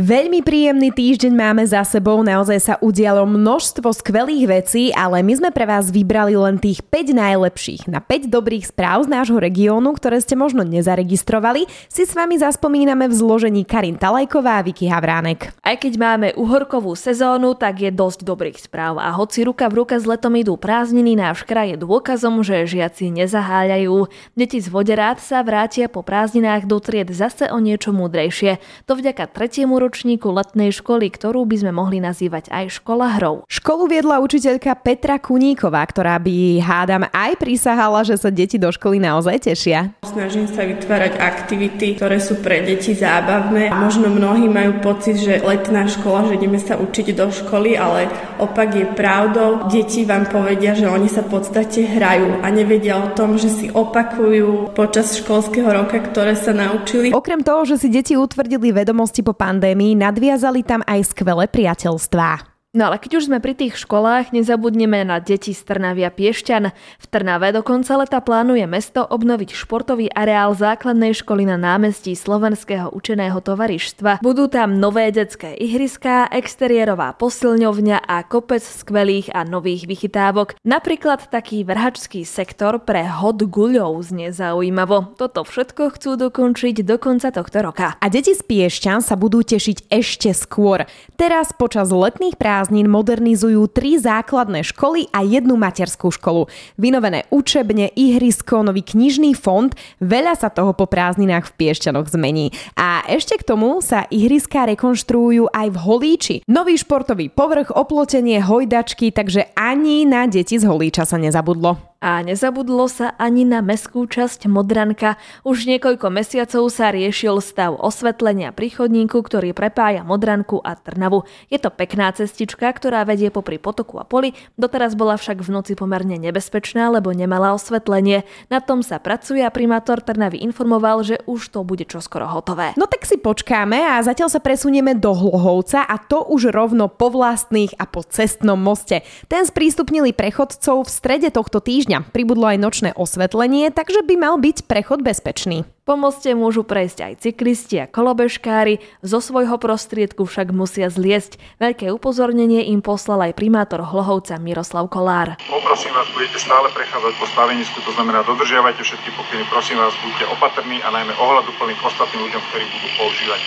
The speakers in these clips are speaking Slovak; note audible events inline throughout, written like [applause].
Veľmi príjemný týždeň máme za sebou, naozaj sa udialo množstvo skvelých vecí, ale my sme pre vás vybrali len tých 5 najlepších. Na 5 dobrých správ z nášho regiónu, ktoré ste možno nezaregistrovali, si s vami zaspomíname v zložení Karin Talajková a Vicky Havránek. Aj keď máme uhorkovú sezónu, tak je dosť dobrých správ a hoci ruka v ruka s letom idú prázdniny, náš kraj je dôkazom, že žiaci nezaháľajú. Deti z voderát sa vrátia po prázdninách do tried zase o niečo múdrejšie. To vďaka tretiemu ročníku letnej školy, ktorú by sme mohli nazývať aj škola hrou. Školu viedla učiteľka Petra Kuníková, ktorá by hádam aj prisahala, že sa deti do školy naozaj tešia. Snažím sa vytvárať aktivity, ktoré sú pre deti zábavné. Možno mnohí majú pocit, že letná škola, že ideme sa učiť do školy, ale opak je pravdou. Deti vám povedia, že oni sa v podstate hrajú a nevedia o tom, že si opakujú počas školského roka, ktoré sa naučili. Okrem toho, že si deti utvrdili vedomosti po pandémii, pandémii nadviazali tam aj skvelé priateľstvá. No ale keď už sme pri tých školách, nezabudneme na deti z Trnavia Piešťan. V Trnave do konca leta plánuje mesto obnoviť športový areál základnej školy na námestí Slovenského učeného tovarištva. Budú tam nové detské ihriská, exteriérová posilňovňa a kopec skvelých a nových vychytávok. Napríklad taký vrhačský sektor pre hod guľov znie zaujímavo. Toto všetko chcú dokončiť do konca tohto roka. A deti z Piešťan sa budú tešiť ešte skôr. Teraz počas letných práv prázdnin modernizujú tri základné školy a jednu materskú školu. Vynovené učebne, ihrisko, nový knižný fond, veľa sa toho po prázdninách v Piešťanoch zmení. A ešte k tomu sa ihriská rekonštruujú aj v Holíči. Nový športový povrch, oplotenie, hojdačky, takže ani na deti z Holíča sa nezabudlo. A nezabudlo sa ani na meskú časť Modranka. Už niekoľko mesiacov sa riešil stav osvetlenia pri chodníku, ktorý prepája Modranku a Trnavu. Je to pekná cestička, ktorá vedie popri potoku a poli, doteraz bola však v noci pomerne nebezpečná, lebo nemala osvetlenie. Na tom sa pracuje a primátor Trnavy informoval, že už to bude čoskoro hotové. No tak si počkáme a zatiaľ sa presunieme do Hlohovca a to už rovno po vlastných a po cestnom moste. Ten sprístupnili prechodcov v strede tohto týždňa týždňa. Pribudlo aj nočné osvetlenie, takže by mal byť prechod bezpečný. Po moste môžu prejsť aj cyklisti a kolobežkári, zo svojho prostriedku však musia zliesť. Veľké upozornenie im poslal aj primátor Hlohovca Miroslav Kolár. Poprosím vás, budete stále prechádzať po stavenisku, to znamená dodržiavajte všetky pokyny, prosím vás, buďte opatrní a najmä ohľaduplní k ostatným ľuďom, ktorí budú používať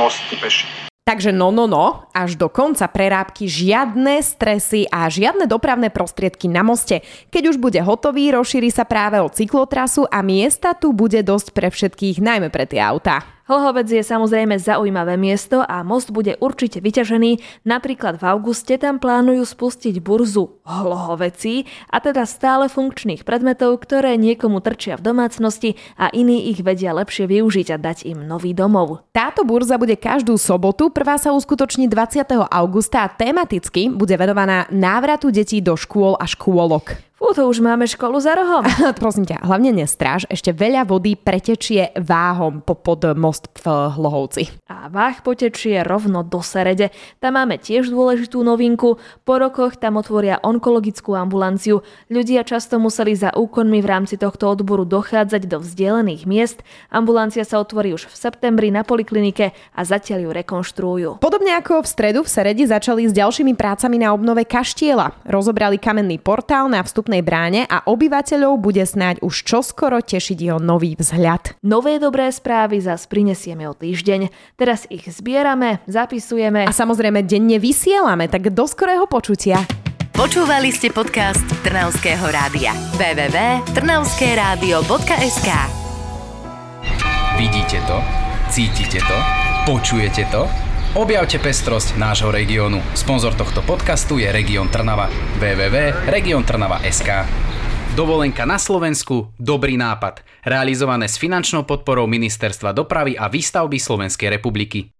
most peši. Takže no, no, no, až do konca prerábky žiadne stresy a žiadne dopravné prostriedky na moste. Keď už bude hotový, rozšíri sa práve o cyklotrasu a miesta tu bude dosť pre všetkých, najmä pre tie autá. Hlhovec je samozrejme zaujímavé miesto a most bude určite vyťažený. Napríklad v auguste tam plánujú spustiť burzu Hlohovecí a teda stále funkčných predmetov, ktoré niekomu trčia v domácnosti a iní ich vedia lepšie využiť a dať im nový domov. Táto burza bude každú sobotu, prvá sa uskutoční 20. augusta a tematicky bude venovaná návratu detí do škôl a škôlok. Fú, to už máme školu za rohom. [laughs] Prosím ťa, hlavne nestráž, ešte veľa vody pretečie váhom po pod most v Hlohovci. A váh potečie rovno do Serede. Tam máme tiež dôležitú novinku. Po rokoch tam otvoria onkologickú ambulanciu. Ľudia často museli za úkonmi v rámci tohto odboru dochádzať do vzdialených miest. Ambulancia sa otvorí už v septembri na poliklinike a zatiaľ ju rekonštruujú. Podobne ako v stredu v Seredi začali s ďalšími prácami na obnove kaštiela. Rozobrali kamenný portál na vstupnej vstupnej bráne a obyvateľov bude snáď už čoskoro tešiť jeho nový vzhľad. Nové dobré správy zas prinesieme o týždeň. Teraz ich zbierame, zapisujeme a samozrejme denne vysielame, tak do skorého počutia. Počúvali ste podcast Trnavského rádia. www.trnavskeradio.sk Vidíte to? Cítite to? Počujete to? Objavte pestrosť nášho regiónu. Sponzor tohto podcastu je Region Trnava. www.regiontrnava.sk Dovolenka na Slovensku, dobrý nápad. Realizované s finančnou podporou Ministerstva dopravy a výstavby Slovenskej republiky.